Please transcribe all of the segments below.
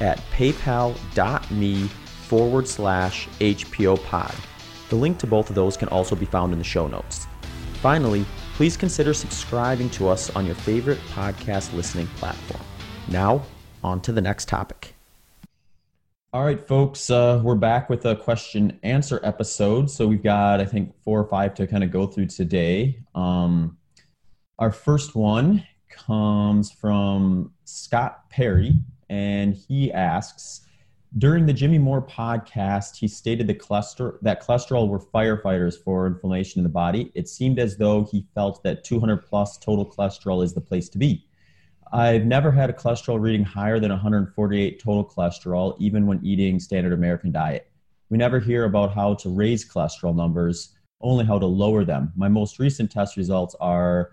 at paypal.me forward slash HPO pod. The link to both of those can also be found in the show notes. Finally, please consider subscribing to us on your favorite podcast listening platform. Now, on to the next topic. All right, folks, uh, we're back with a question answer episode. So we've got, I think, four or five to kind of go through today. Um, our first one comes from Scott Perry, and he asks During the Jimmy Moore podcast, he stated the cholesterol, that cholesterol were firefighters for inflammation in the body. It seemed as though he felt that 200 plus total cholesterol is the place to be. I've never had a cholesterol reading higher than 148 total cholesterol, even when eating standard American diet. We never hear about how to raise cholesterol numbers, only how to lower them. My most recent test results are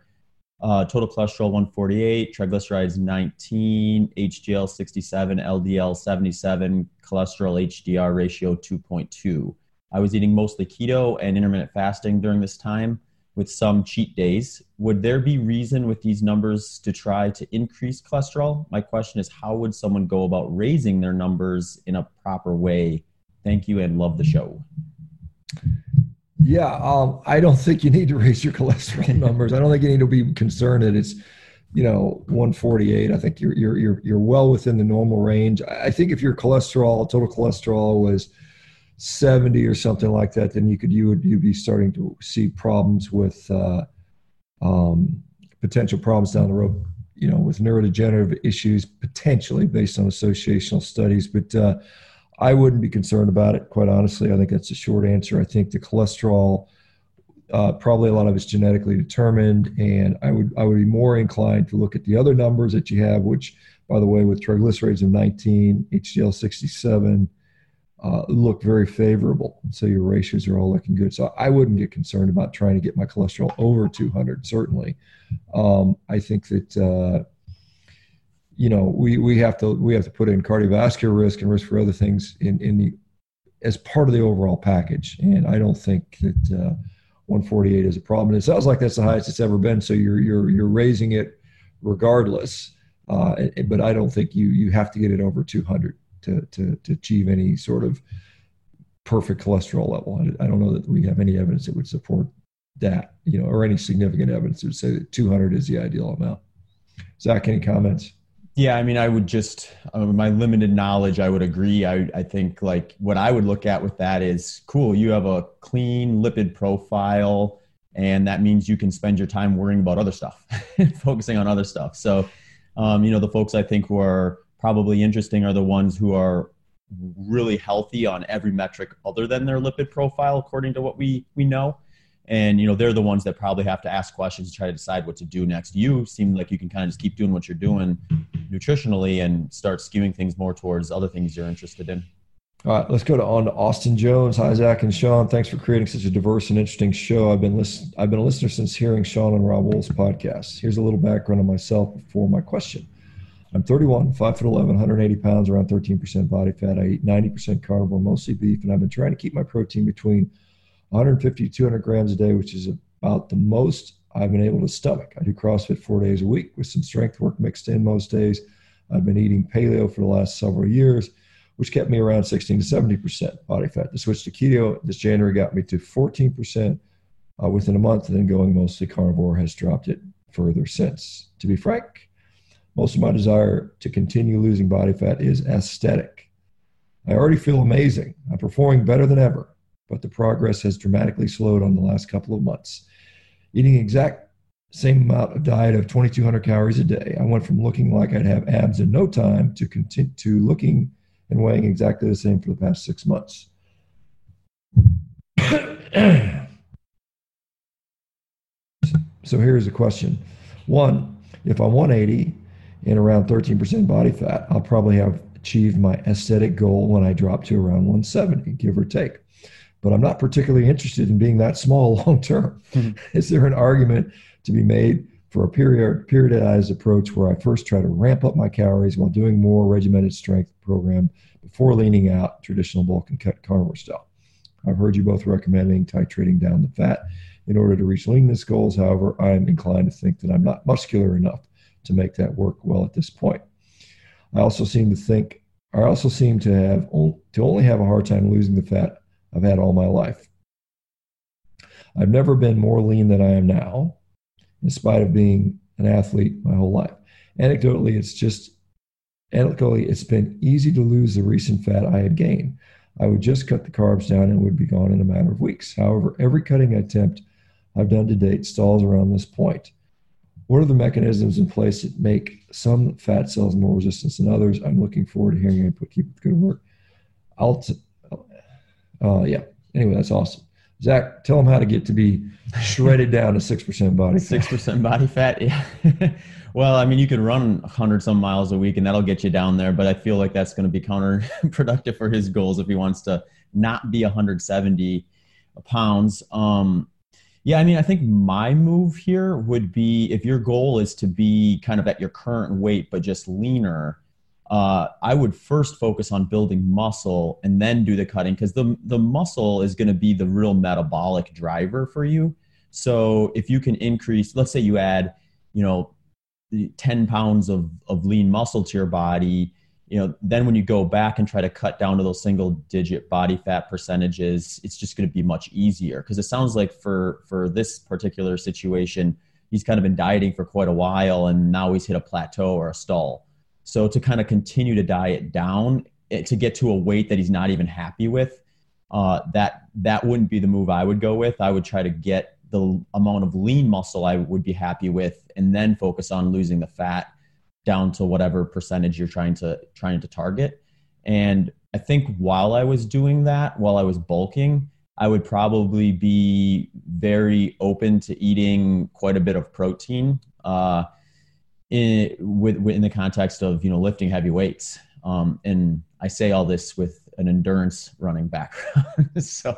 uh, total cholesterol 148, triglycerides 19, HDL 67, LDL 77, cholesterol HDL ratio 2.2. I was eating mostly keto and intermittent fasting during this time with some cheat days. Would there be reason with these numbers to try to increase cholesterol? My question is how would someone go about raising their numbers in a proper way? Thank you and love the show. Yeah, um, I don't think you need to raise your cholesterol numbers. I don't think you need to be concerned that it's, you know, 148. I think you're you're you're you're well within the normal range. I think if your cholesterol, total cholesterol, was 70 or something like that, then you could you would you be starting to see problems with uh, um, potential problems down the road. You know, with neurodegenerative issues potentially based on associational studies, but. Uh, I wouldn't be concerned about it, quite honestly. I think that's a short answer. I think the cholesterol, uh, probably a lot of it's genetically determined, and I would I would be more inclined to look at the other numbers that you have, which, by the way, with triglycerides of 19, HDL 67, uh, look very favorable. So your ratios are all looking good. So I wouldn't get concerned about trying to get my cholesterol over 200. Certainly, um, I think that. Uh, you know, we, we have to we have to put in cardiovascular risk and risk for other things in, in the as part of the overall package. And I don't think that uh, 148 is a problem. And it sounds like that's the highest it's ever been. So you're you're you're raising it regardless. Uh, but I don't think you you have to get it over 200 to to to achieve any sort of perfect cholesterol level. I don't know that we have any evidence that would support that, you know, or any significant evidence that would say that 200 is the ideal amount. Zach, any comments? Yeah, I mean, I would just, uh, my limited knowledge, I would agree. I, I think like what I would look at with that is cool, you have a clean lipid profile, and that means you can spend your time worrying about other stuff, focusing on other stuff. So, um, you know, the folks I think who are probably interesting are the ones who are really healthy on every metric other than their lipid profile, according to what we, we know and you know they're the ones that probably have to ask questions to try to decide what to do next. You seem like you can kind of just keep doing what you're doing nutritionally and start skewing things more towards other things you're interested in. All right let's go to on to austin jones. Hi zach and sean. Thanks for creating such a diverse and interesting show. I've been listen, i've been a listener since hearing sean and Robb Wolf's podcast. Here's a little background on myself before my question. I'm 31 5 foot 11 180 pounds around 13% body fat. I eat 90% carnivore mostly beef and i've been trying to keep my protein between 150 200 grams a day, which is about the most I've been able to stomach. I do CrossFit four days a week with some strength work mixed in most days. I've been eating paleo for the last several years, which kept me around 16 to 70% body fat. The switch to keto this January got me to 14% uh, within a month, and then going mostly carnivore has dropped it further since. To be frank, most of my desire to continue losing body fat is aesthetic. I already feel amazing. I'm performing better than ever but the progress has dramatically slowed on the last couple of months. Eating exact same amount of diet of 2200 calories a day, I went from looking like I'd have abs in no time to continue to looking and weighing exactly the same for the past six months. so here's a question. One, if I'm 180 and around 13% body fat, I'll probably have achieved my aesthetic goal when I drop to around 170, give or take. But I'm not particularly interested in being that small long term. Mm-hmm. Is there an argument to be made for a period, periodized approach where I first try to ramp up my calories while doing more regimented strength program before leaning out traditional bulk and cut carnivore style? I've heard you both recommending titrating down the fat in order to reach leanness goals. However, I am inclined to think that I'm not muscular enough to make that work well at this point. I also seem to think, I also seem to have to only have a hard time losing the fat I've had all my life. I've never been more lean than I am now, in spite of being an athlete my whole life. Anecdotally, it's just anecdotally, it's been easy to lose the recent fat I had gained. I would just cut the carbs down and would be gone in a matter of weeks. However, every cutting attempt I've done to date stalls around this point. What are the mechanisms in place that make some fat cells more resistant than others? I'm looking forward to hearing your input. Keep up the good work. I'll, t- uh, yeah. Anyway, that's awesome. Zach, tell them how to get to be shredded down to six percent body. Six percent body fat. Yeah. well, I mean, you could run hundred some miles a week, and that'll get you down there. But I feel like that's going to be counterproductive for his goals if he wants to not be 170 pounds. Um, yeah, I mean, I think my move here would be if your goal is to be kind of at your current weight but just leaner. Uh, I would first focus on building muscle and then do the cutting because the the muscle is going to be the real metabolic driver for you. So if you can increase, let's say you add, you know, 10 pounds of, of lean muscle to your body you know then when you go back and try to cut down to those single digit body fat percentages it's just going to be much easier because it sounds like for for this particular situation he's kind of been dieting for quite a while and now he's hit a plateau or a stall so to kind of continue to diet down eh, to get to a weight that he's not even happy with uh, that that wouldn't be the move i would go with. I would try to get the amount of lean muscle i would be happy with and then focus on losing the fat down to whatever percentage you're trying to trying to target. And i think while i was doing that while i was bulking i would probably be very open to eating quite a bit of protein uh, in, with, in the context of you know lifting heavy weights um, and i say all this with an endurance running background. so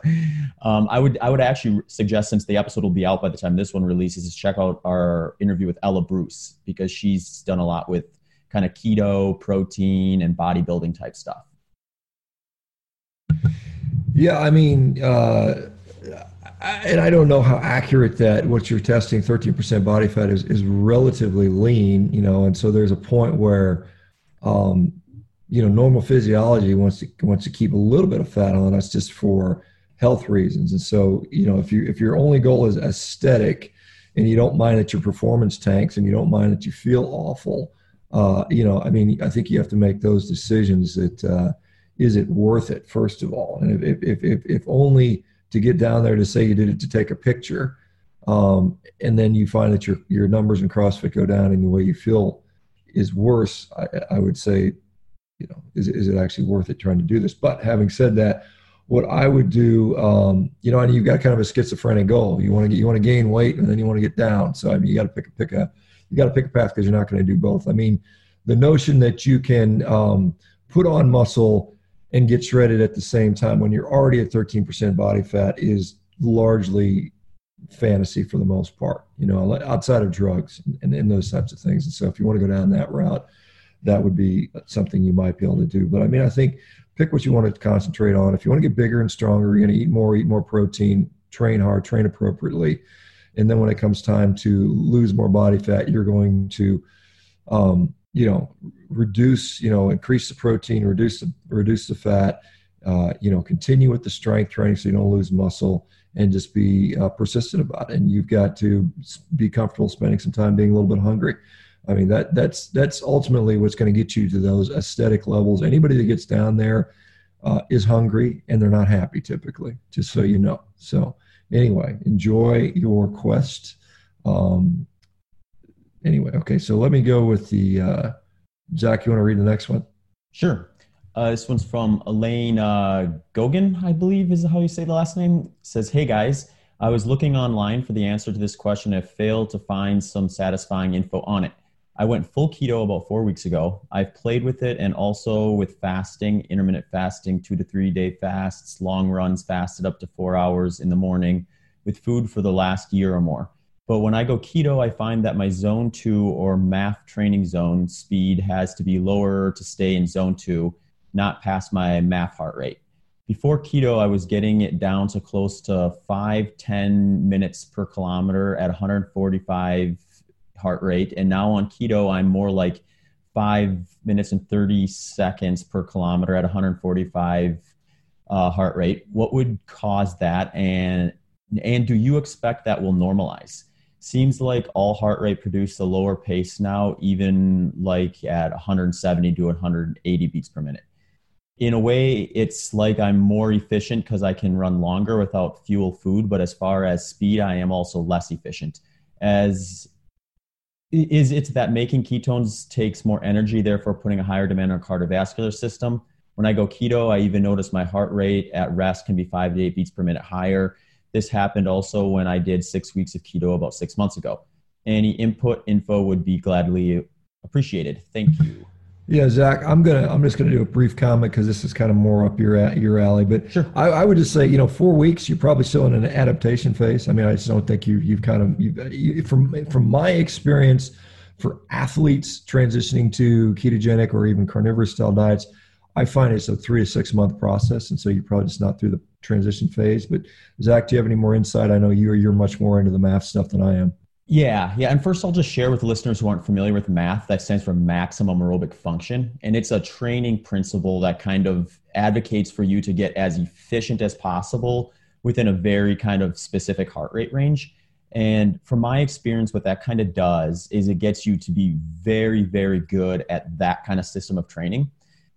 um, I would I would actually suggest since the episode will be out by the time this one releases, is check out our interview with Ella Bruce because she's done a lot with kind of keto, protein, and bodybuilding type stuff. Yeah, I mean, uh, and I don't know how accurate that what you're testing, 13% body fat is is relatively lean, you know, and so there's a point where um, you know, normal physiology wants to wants to keep a little bit of fat on us just for health reasons. And so, you know, if you if your only goal is aesthetic, and you don't mind that your performance tanks, and you don't mind that you feel awful, uh, you know, I mean, I think you have to make those decisions. That uh, is it worth it, first of all, and if if if if only to get down there to say you did it to take a picture, um, and then you find that your your numbers in CrossFit go down, and the way you feel is worse. I, I would say you know, is, is it actually worth it trying to do this? But having said that, what I would do, um, you know, and you've got kind of a schizophrenic goal. You want to get, you want to gain weight, and then you want to get down. So I mean, you got to pick a pick a, you got to pick a path because you're not going to do both. I mean, the notion that you can um, put on muscle and get shredded at the same time when you're already at 13% body fat is largely fantasy for the most part. You know, outside of drugs and, and those types of things. And so, if you want to go down that route that would be something you might be able to do. But I mean, I think pick what you want to concentrate on. If you want to get bigger and stronger, you're going to eat more, eat more protein, train hard, train appropriately. And then when it comes time to lose more body fat, you're going to, um, you know, reduce, you know, increase the protein, reduce the reduce the fat, uh, you know, continue with the strength training so you don't lose muscle, and just be uh, persistent about it. And you've got to be comfortable spending some time being a little bit hungry. I mean that that's that's ultimately what's going to get you to those aesthetic levels. Anybody that gets down there uh, is hungry and they're not happy typically. Just so you know. So anyway, enjoy your quest. Um, anyway, okay. So let me go with the uh, Zach. You want to read the next one? Sure. Uh, this one's from Elaine uh, Gogan, I believe is how you say the last name. It says, "Hey guys." I was looking online for the answer to this question and failed to find some satisfying info on it. I went full keto about four weeks ago. I've played with it and also with fasting, intermittent fasting, two to three day fasts, long runs, fasted up to four hours in the morning with food for the last year or more. But when I go keto, I find that my zone two or MAF training zone speed has to be lower to stay in zone two, not past my MAF heart rate. Before keto, I was getting it down to close to five, 10 minutes per kilometer at 145 heart rate. And now on keto, I'm more like five minutes and 30 seconds per kilometer at 145 uh, heart rate. What would cause that? And, and do you expect that will normalize? Seems like all heart rate produce a lower pace now, even like at 170 to 180 beats per minute. In a way, it's like I'm more efficient because I can run longer without fuel food. But as far as speed, I am also less efficient. As is it that making ketones takes more energy, therefore putting a higher demand on cardiovascular system. When I go keto, I even notice my heart rate at rest can be five to eight beats per minute higher. This happened also when I did six weeks of keto about six months ago. Any input info would be gladly appreciated. Thank you. Yeah, Zach, I'm gonna I'm just gonna do a brief comment because this is kind of more up your your alley. But sure. I, I, would just say, you know, four weeks, you're probably still in an adaptation phase. I mean, I just don't think you you've kind of you've, you, from from my experience for athletes transitioning to ketogenic or even carnivorous style diets, I find it's a three to six month process, and so you're probably just not through the transition phase. But Zach, do you have any more insight? I know you're you're much more into the MAF stuff than I am. Yeah, yeah. And first, I'll just share with listeners who aren't familiar with MAF That stands for maximum aerobic function. And it's a training principle that kind of advocates for you to get as efficient as possible within a very kind of specific heart rate range. And from my experience, what that kind of does is it gets you to be very, very good at that kind of system of training.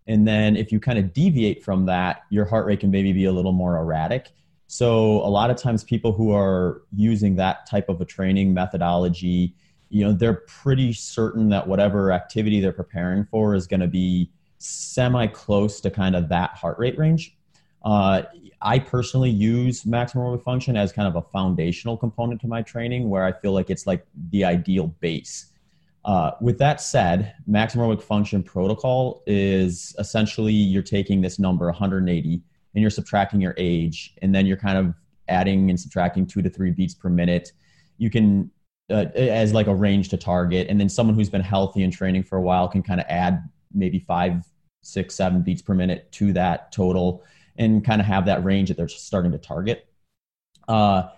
And then if you kind of deviate from that, your heart rate can maybe be a little more erratic so a lot of times people who are using that type of a training methodology, you know, they're pretty certain that whatever activity they're preparing for is going to be semi close to kind of that heart rate range. Uh, I personally use maximum aerobic function as kind of a foundational component to my training where I feel like it's like the ideal base. Uh, with that said, maximum function protocol is essentially you're taking this number 180 and you're subtracting your age, and then you're kind of adding and subtracting two to three beats per minute. You can uh, as like a range to target, and then someone who's been healthy and training for a while can kind of add maybe five, six, seven beats per minute to that total, and kind of have that range that they're starting to target. Uh,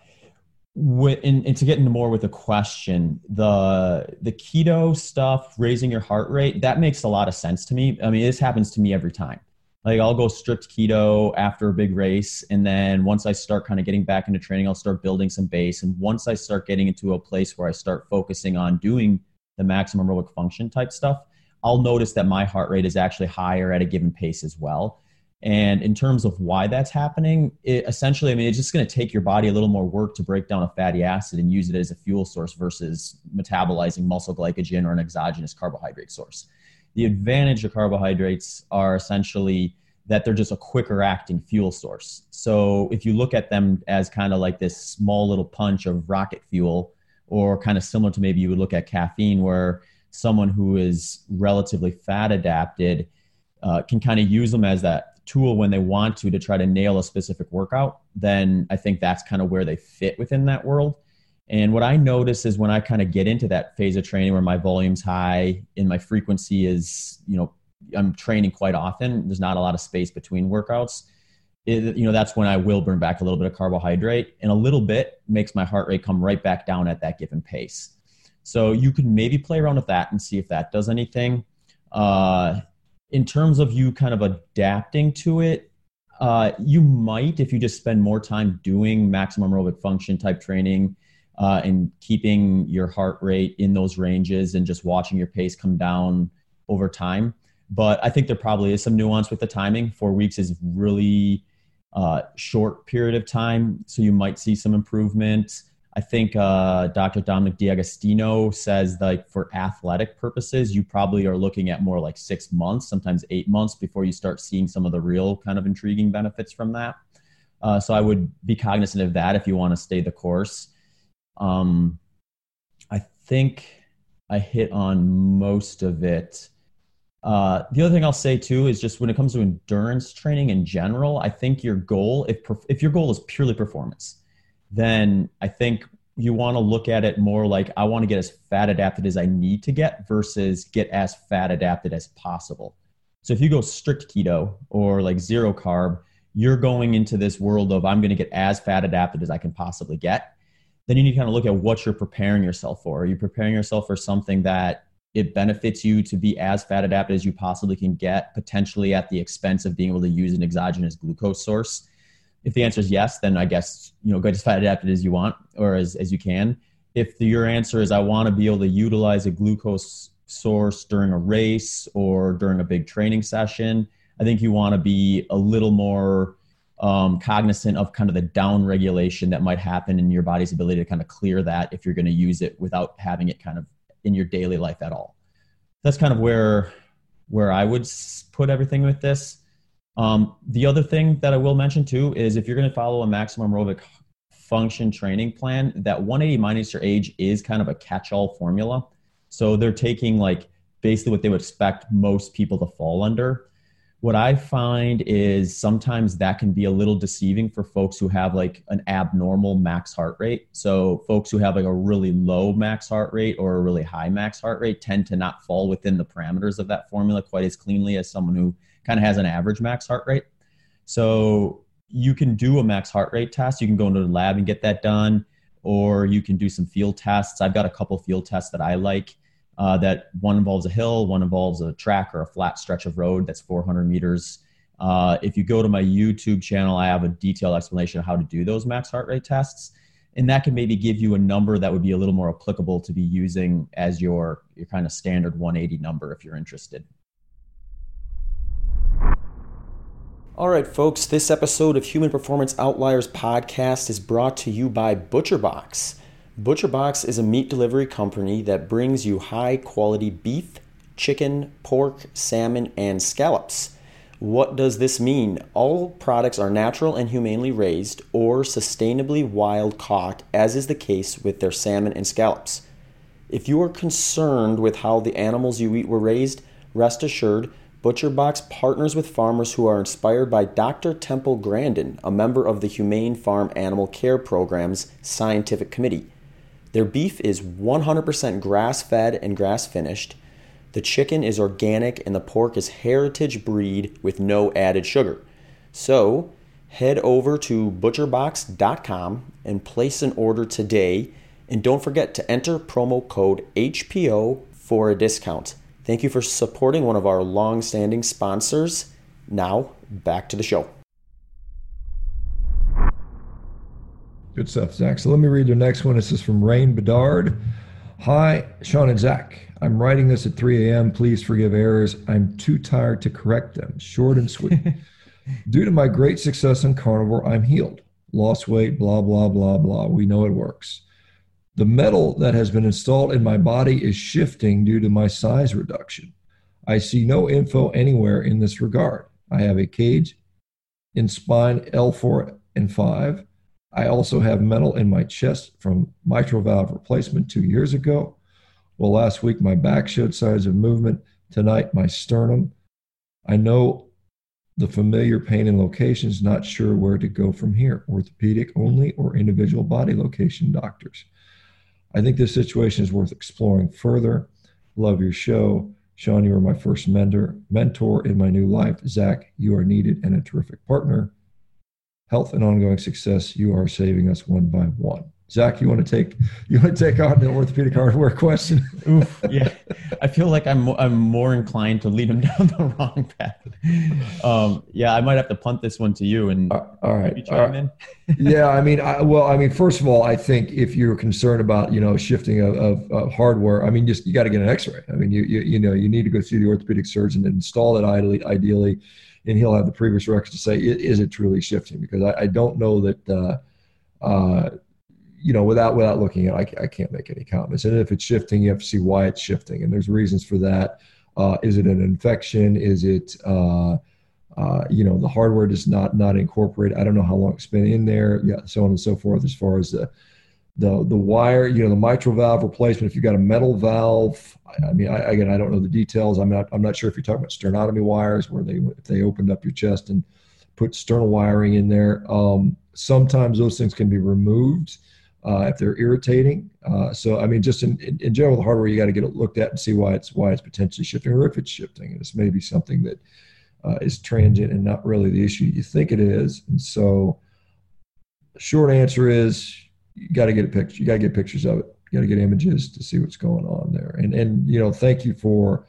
and, and, to get into more with the question, the the keto stuff, raising your heart rate, that makes a lot of sense to me. I mean, this happens to me every time like I'll go strict keto after a big race. And then once I start kind of getting back into training, I'll start building some base. And once I start getting into a place where I start focusing on doing the maximum aerobic function type stuff, I'll notice that my heart rate is actually higher at a given pace as well. And in terms of why that's happening, it essentially, I mean, it's just going to take your body a little more work to break down a fatty acid and use it as a fuel source versus metabolizing muscle glycogen or an exogenous carbohydrate source. The advantage of carbohydrates are essentially that they're just a quicker acting fuel source. So if you look at them as kind of like this small little punch of rocket fuel, or kind of similar to maybe you would look at caffeine, where someone who is relatively fat adapted uh, can kind of use them as that tool when they want to to try to nail a specific workout, then I think that's kind of where they fit within that world. And what I notice is when I kind of get into that phase of training where my volume's high and my frequency is, you know, I'm training quite often. There's not a lot of space between workouts. It, you know, that's when I will burn back a little bit of carbohydrate and a little bit makes my heart rate come right back down at that given pace. So you could maybe play around with that and see if that does anything. Uh, in terms of you kind of adapting to it, uh, you might if you just spend more time doing maximum aerobic function type training uh, and keeping your heart rate in those ranges and just watching your pace come down over time. But I think there probably is some nuance with the timing. Four weeks is really uh, short period of time, so you might see some improvement. I think uh, Dr. Dominic D'Agostino says like for athletic purposes, you probably are looking at more like six months, sometimes eight months before you start seeing some of the real kind of intriguing benefits from that. Uh, so I would be cognizant of that if you want to stay the course. Um, I think I hit on most of it. Uh, the other thing I'll say too is just when it comes to endurance training in general, I think your goal, if if your goal is purely performance, then I think you want to look at it more like I want to get as fat adapted as I need to get versus get as fat adapted as possible. So if you go strict keto or like zero carb, you're going into this world of I'm going to get as fat adapted as I can possibly get. Then you need to kind of look at what you're preparing yourself for. Are you preparing yourself for something that it benefits you to be as fat adapted as you possibly can get, potentially at the expense of being able to use an exogenous glucose source? If the answer is yes, then I guess you know go as fat adapted as you want or as, as you can. If the, your answer is I want to be able to utilize a glucose source during a race or during a big training session, I think you want to be a little more um, cognizant of kind of the down regulation that might happen in your body's ability to kind of clear that if you're going to use it without having it kind of in your daily life at all. That's kind of where where I would put everything with this. Um, the other thing that I will mention too is if you're going to follow a maximum aerobic function training plan, that 180 minus your age is kind of a catch-all formula. So they're taking like basically what they would expect most people to fall under what I find is sometimes that can be a little deceiving for folks who have like an abnormal max heart rate. So, folks who have like a really low max heart rate or a really high max heart rate tend to not fall within the parameters of that formula quite as cleanly as someone who kind of has an average max heart rate. So, you can do a max heart rate test. You can go into the lab and get that done, or you can do some field tests. I've got a couple field tests that I like uh, that one involves a hill, one involves a track or a flat stretch of road that's 400 meters. Uh, if you go to my YouTube channel, I have a detailed explanation of how to do those max heart rate tests. And that can maybe give you a number that would be a little more applicable to be using as your, your kind of standard 180 number if you're interested. All right, folks, this episode of Human Performance Outliers podcast is brought to you by ButcherBox. ButcherBox is a meat delivery company that brings you high quality beef, chicken, pork, salmon, and scallops. What does this mean? All products are natural and humanely raised or sustainably wild caught, as is the case with their salmon and scallops. If you are concerned with how the animals you eat were raised, rest assured ButcherBox partners with farmers who are inspired by Dr. Temple Grandin, a member of the Humane Farm Animal Care Program's scientific committee. Their beef is 100% grass fed and grass finished. The chicken is organic and the pork is heritage breed with no added sugar. So, head over to butcherbox.com and place an order today. And don't forget to enter promo code HPO for a discount. Thank you for supporting one of our long standing sponsors. Now, back to the show. Good stuff, Zach. So let me read the next one. This is from Rain Bedard. Hi, Sean and Zach. I'm writing this at 3 a.m. Please forgive errors. I'm too tired to correct them. Short and sweet. Due to my great success in carnivore, I'm healed. Lost weight, blah, blah, blah, blah. We know it works. The metal that has been installed in my body is shifting due to my size reduction. I see no info anywhere in this regard. I have a cage in spine L4 and 5 I also have metal in my chest from mitral valve replacement two years ago. Well, last week my back showed signs of movement. Tonight, my sternum. I know the familiar pain in locations, not sure where to go from here orthopedic only or individual body location doctors. I think this situation is worth exploring further. Love your show. Sean, you are my first mentor, mentor in my new life. Zach, you are needed and a terrific partner health and ongoing success. You are saving us one by one. Zach, you want to take you want to take on the orthopedic hardware question? Oof, yeah, I feel like I'm I'm more inclined to lead him down the wrong path. Um, yeah, I might have to punt this one to you and uh, all right. All right. yeah, I mean, I, well, I mean, first of all, I think if you're concerned about you know shifting of, of, of hardware, I mean, just you got to get an X-ray. I mean, you, you you know you need to go see the orthopedic surgeon and install it ideally ideally and he'll have the previous records to say, is it truly shifting? Because I, I don't know that, uh, uh, you know, without without looking at, it, I, I can't make any comments. And if it's shifting, you have to see why it's shifting, and there's reasons for that. Uh, is it an infection? Is it uh, uh, you know the hardware does not not incorporate? I don't know how long it's been in there. Yeah, so on and so forth. As far as the the the wire, you know, the mitral valve replacement. If you've got a metal valve, I, I mean, I, again, I don't know the details. I'm not I'm not sure if you're talking about sternotomy wires, where they if they opened up your chest and put sternal wiring in there. Um, sometimes those things can be removed uh, if they're irritating. Uh, so I mean, just in, in, in general, the hardware you got to get it looked at and see why it's why it's potentially shifting or if it's shifting. And it's maybe something that uh, is transient and not really the issue you think it is. And so, short answer is you got to get a picture. You got to get pictures of it. You got to get images to see what's going on there. And and you know, thank you for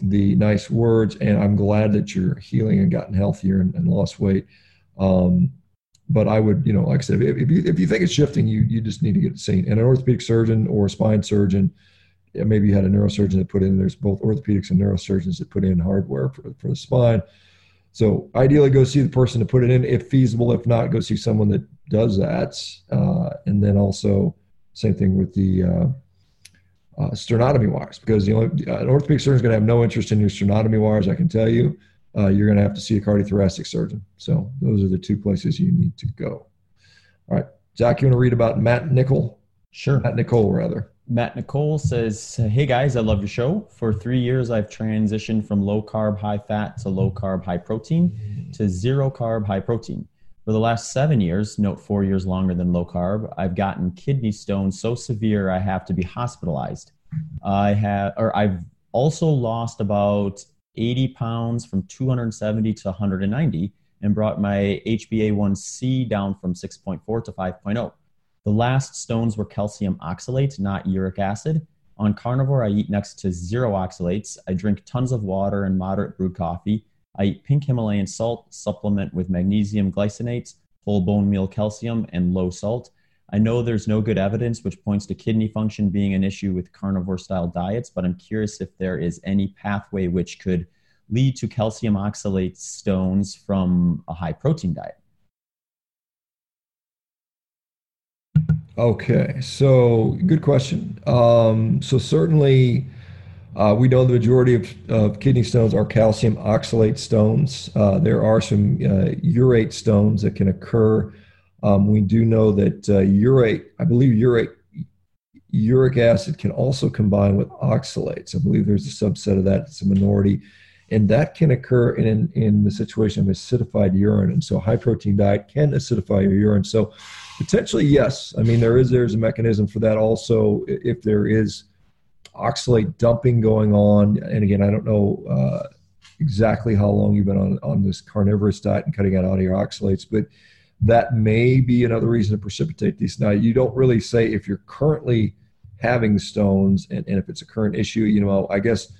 the nice words. And I'm glad that you're healing and gotten healthier and, and lost weight. Um, but I would, you know, like I said, if, if, you if you think it's shifting, you you just need to get it seen. And an orthopedic surgeon or a spine surgeon, maybe you had a neurosurgeon that put in. There's both orthopedics and neurosurgeons that put in hardware for for the spine. So ideally, go see the person to put it in if feasible. If not, go see someone that does that. Uh, and then also, same thing with the uh, uh, sternotomy wires, because the only, an orthopedic surgeon is going to have no interest in your sternotomy wires. I can tell you uh, you're going to have to see a cardiothoracic surgeon. So those are the two places you need to go. All right, Zach, you want to read about Matt Nickel? Sure. Matt Nicole, rather. Matt Nicole says, Hey guys, I love your show. For three years, I've transitioned from low carb, high fat to low carb, high protein to zero carb, high protein. For the last seven years, note four years longer than low carb, I've gotten kidney stones so severe I have to be hospitalized. I have, or I've also lost about 80 pounds from 270 to 190 and brought my HbA1c down from 6.4 to 5.0. The last stones were calcium oxalate, not uric acid. On carnivore, I eat next to zero oxalates. I drink tons of water and moderate brewed coffee. I eat pink Himalayan salt, supplement with magnesium glycinate, whole bone meal calcium, and low salt. I know there's no good evidence which points to kidney function being an issue with carnivore style diets, but I'm curious if there is any pathway which could lead to calcium oxalate stones from a high protein diet. Okay, so good question. Um, so certainly, uh, we know the majority of, of, kidney stones are calcium oxalate stones. Uh, there are some uh, urate stones that can occur um, we do know that uh, urate, I believe urate, uric acid can also combine with oxalates. I believe there's a subset of that. It's a minority. And that can occur in, in the situation of acidified urine. And so high protein diet can acidify your urine. So potentially, yes. I mean, there is there's a mechanism for that also if there is oxalate dumping going on. And again, I don't know uh, exactly how long you've been on, on this carnivorous diet and cutting out all your oxalates, but that may be another reason to precipitate these. Now, you don't really say if you're currently having stones and, and if it's a current issue, you know, I guess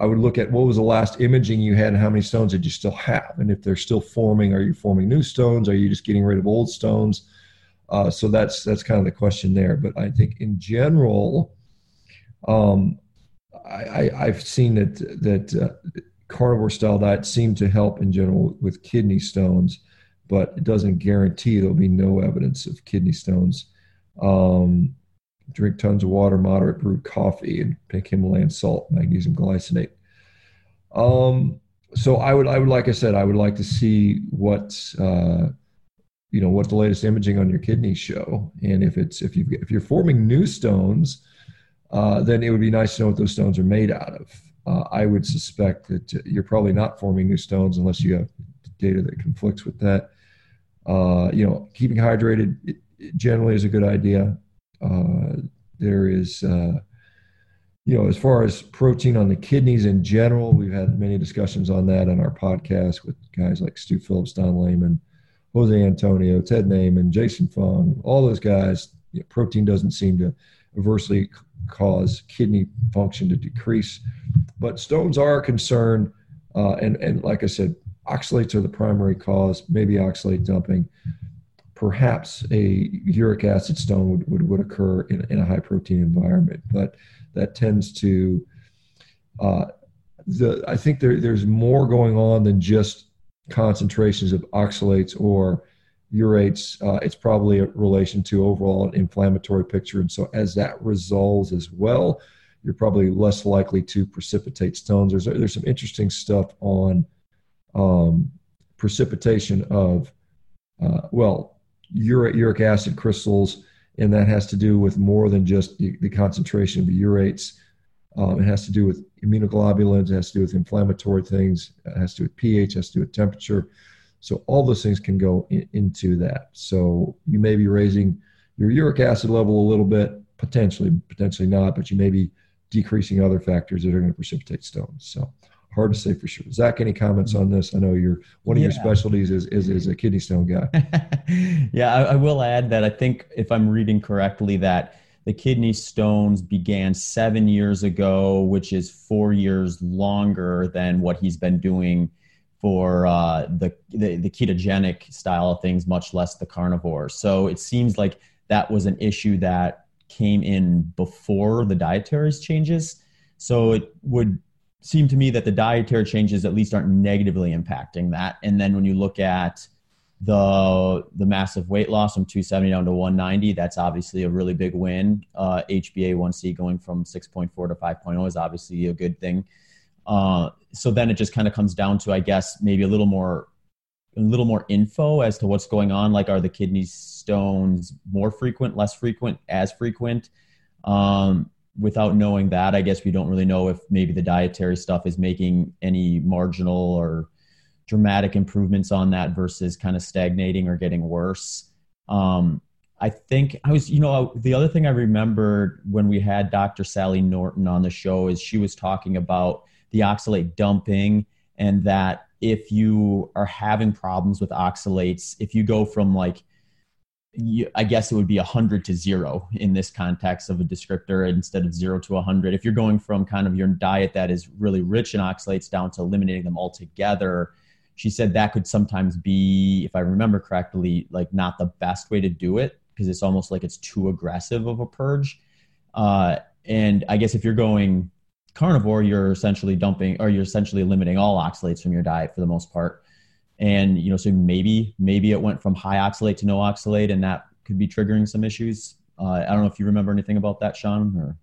I would look at what was the last imaging you had and how many stones did you still have? And if they're still forming, are you forming new stones? Are you just getting rid of old stones? Uh, so that's that's kind of the question there. But I think in general, um, I, have seen that that uh, carnivore style diets seem to help in general with kidney stones but it doesn't guarantee there'll be no evidence of kidney stones. Um, drink tons of water, moderate brew coffee, and pink Himalayan salt, magnesium glycinate. Um, so I would, I would, like I said, I would like to see what, uh, you know, what the latest imaging on your kidneys show, and if it's if you if you're forming new stones, uh, then it would be nice to know what those stones are made out of. Uh, I would suspect that you're probably not forming new stones unless you have data that conflicts with that. Uh, you know, keeping hydrated generally is a good idea. Uh, there is, uh, you know, as far as protein on the kidneys in general, we've had many discussions on that on our podcast with guys like Stu Phillips, Don Layman, Jose Antonio, Ted Naiman, Jason Fung, all those guys. You know, protein doesn't seem to adversely cause kidney function to decrease, but stones are a concern. Uh, and and like I said, oxalates are the primary cause, maybe oxalate dumping. Perhaps a uric acid stone would, would, would occur in, in a high protein environment, but that tends to, uh, the, I think there, there's more going on than just concentrations of oxalates or urates. Uh, it's probably a relation to overall inflammatory picture. And so as that resolves as well, you're probably less likely to precipitate stones. There's, there's some interesting stuff on um, precipitation of, uh, well, uric, acid crystals and that has to do with more than just the, the concentration of the urates. Um, it has to do with immunoglobulins. It has to do with inflammatory things. It has to do with pH. It has to do with temperature. So all those things can go in, into that. So you may be raising your uric acid level a little bit, potentially, potentially not, but you may be decreasing other factors that are going to precipitate stones. So hard to say for sure. Zach, any comments on this? I know you're one of yeah. your specialties is, is, is a kidney stone guy. yeah, I, I, will add that I think if I'm reading correctly that the kidney stones began seven years ago, which is four years longer than what he's been doing for uh, the, the, the ketogenic style of things, much less the carnivore. So it seems like that was an issue that came in before the dietary changes. So it would seem to me that the dietary changes at least aren't negatively impacting that. And then when you look at the the massive weight loss from 270 down to 190, that's obviously a really big win. Uh, HbA1c going from 6.4 to 5.0 is obviously a good thing. Uh, so then it just kind of comes down to, I guess, maybe a little more a little more info as to what's going on. Like, are the kidney stones more frequent, less frequent, as frequent? Um, without knowing that, I guess we don't really know if maybe the dietary stuff is making any marginal or dramatic improvements on that versus kind of stagnating or getting worse. Um, I think I was, you know, the other thing I remembered when we had Dr. Sally Norton on the show is she was talking about the oxalate dumping and that if you are having problems with oxalates, if you go from like you, I guess it would be 100 to zero in this context of a descriptor instead of zero to 100. If you're going from kind of your diet that is really rich in oxalates down to eliminating them altogether, she said that could sometimes be, if I remember correctly, like not the best way to do it because it's almost like it's too aggressive of a purge. Uh, and I guess if you're going carnivore, you're essentially dumping or you're essentially limiting all oxalates from your diet for the most part and you know so maybe maybe it went from high oxalate to no oxalate and that could be triggering some issues. Uh, i don't know if you remember anything about that sean or?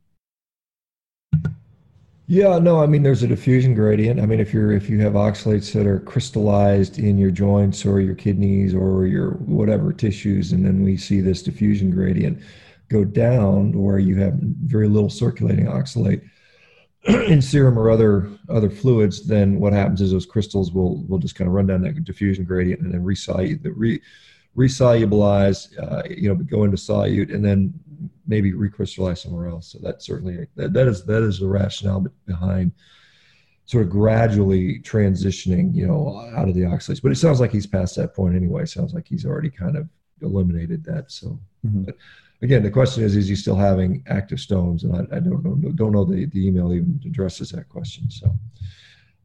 Yeah no i mean there's a diffusion gradient. I mean if you're if you have oxalates that are crystallized in your joints or your kidneys or your whatever tissues and then we see this diffusion gradient go down where you have very little circulating oxalate in serum or other other fluids, then what happens is those crystals will will just kind of run down that diffusion gradient and then resolute, re, resolubilize, uh, you know, go into solute and then maybe recrystallize somewhere else. So that certainly that, that is that is the rationale behind sort of gradually transitioning, you know, out of the oxalates. But it sounds like he's past that point anyway. It sounds like he's already kind of eliminated that. So. Mm-hmm. But, again, the question is, is he still having active stones? And I, I don't know, don't know the, the email even addresses that question. So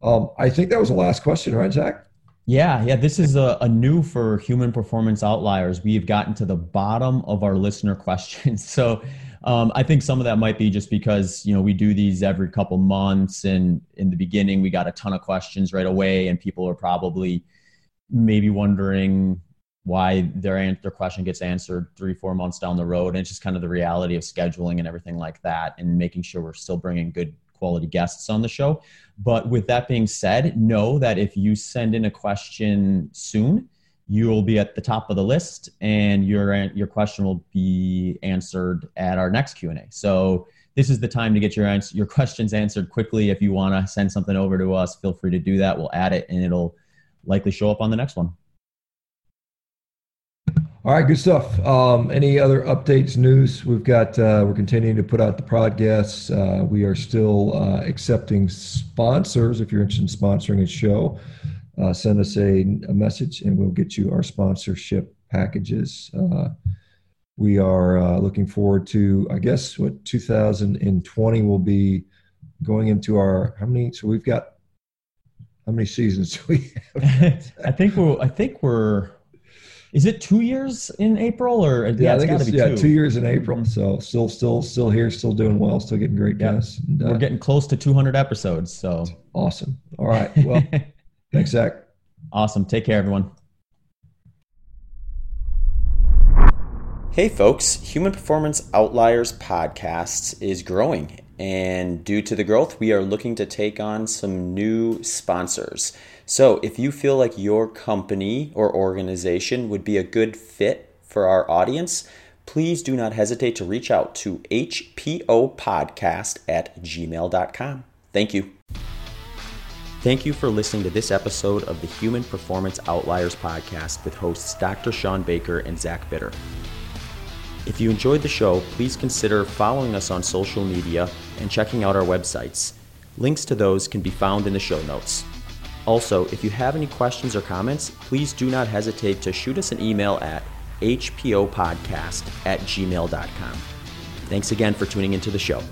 um, I think that was the last question, right, Zach? Yeah, yeah. This is a, a, new for human performance outliers. We've gotten to the bottom of our listener questions. So um, I think some of that might be just because you know we do these every couple months, and in the beginning we got a ton of questions right away, and people are probably maybe wondering why their their question gets answered three four months down the road and it's just kind of the reality of scheduling and everything like that and making sure we're still bringing good quality guests on the show. But with that being said know that if you send in a question soon you will be at the top of the list and your your question will be answered at our next q&a so this is the time to get your answer, your questions answered quickly. If you want to send something over to us feel free to do that. We'll add it and it'll likely show up on the next one all right, good stuff. Um, any other updates, news? We've got, uh, we're continuing to put out the podcasts. Uh, we are still uh, accepting sponsors. If you're interested in sponsoring a show, uh, send us a, a, message and we'll get you our sponsorship packages. Uh, we are uh, looking forward to, I guess, what 2020 will be going into our, how many? So we've got, how many seasons we I think we're, I think we're, is it two years in April or yeah? yeah I think it's, yeah, two. two. years in April. So still, still, still here, still doing well, still getting great guests. And, uh, We're getting close to 200 episodes. So awesome. All right. Well, thanks, Zach. Awesome. Take care, everyone. Hey, folks, Human Performance Outliers podcast is growing. And due to the growth, we are looking to take on some new sponsors. So, if you feel like your company or organization would be a good fit for our audience, please do not hesitate to reach out to hpopodcast at gmail.com. Thank you. Thank you for listening to this episode of the Human Performance Outliers podcast with hosts Dr. Sean Baker and Zach Bitter. If you enjoyed the show, please consider following us on social media and checking out our websites. Links to those can be found in the show notes. Also, if you have any questions or comments, please do not hesitate to shoot us an email at hpopodcast at gmail.com. Thanks again for tuning into the show.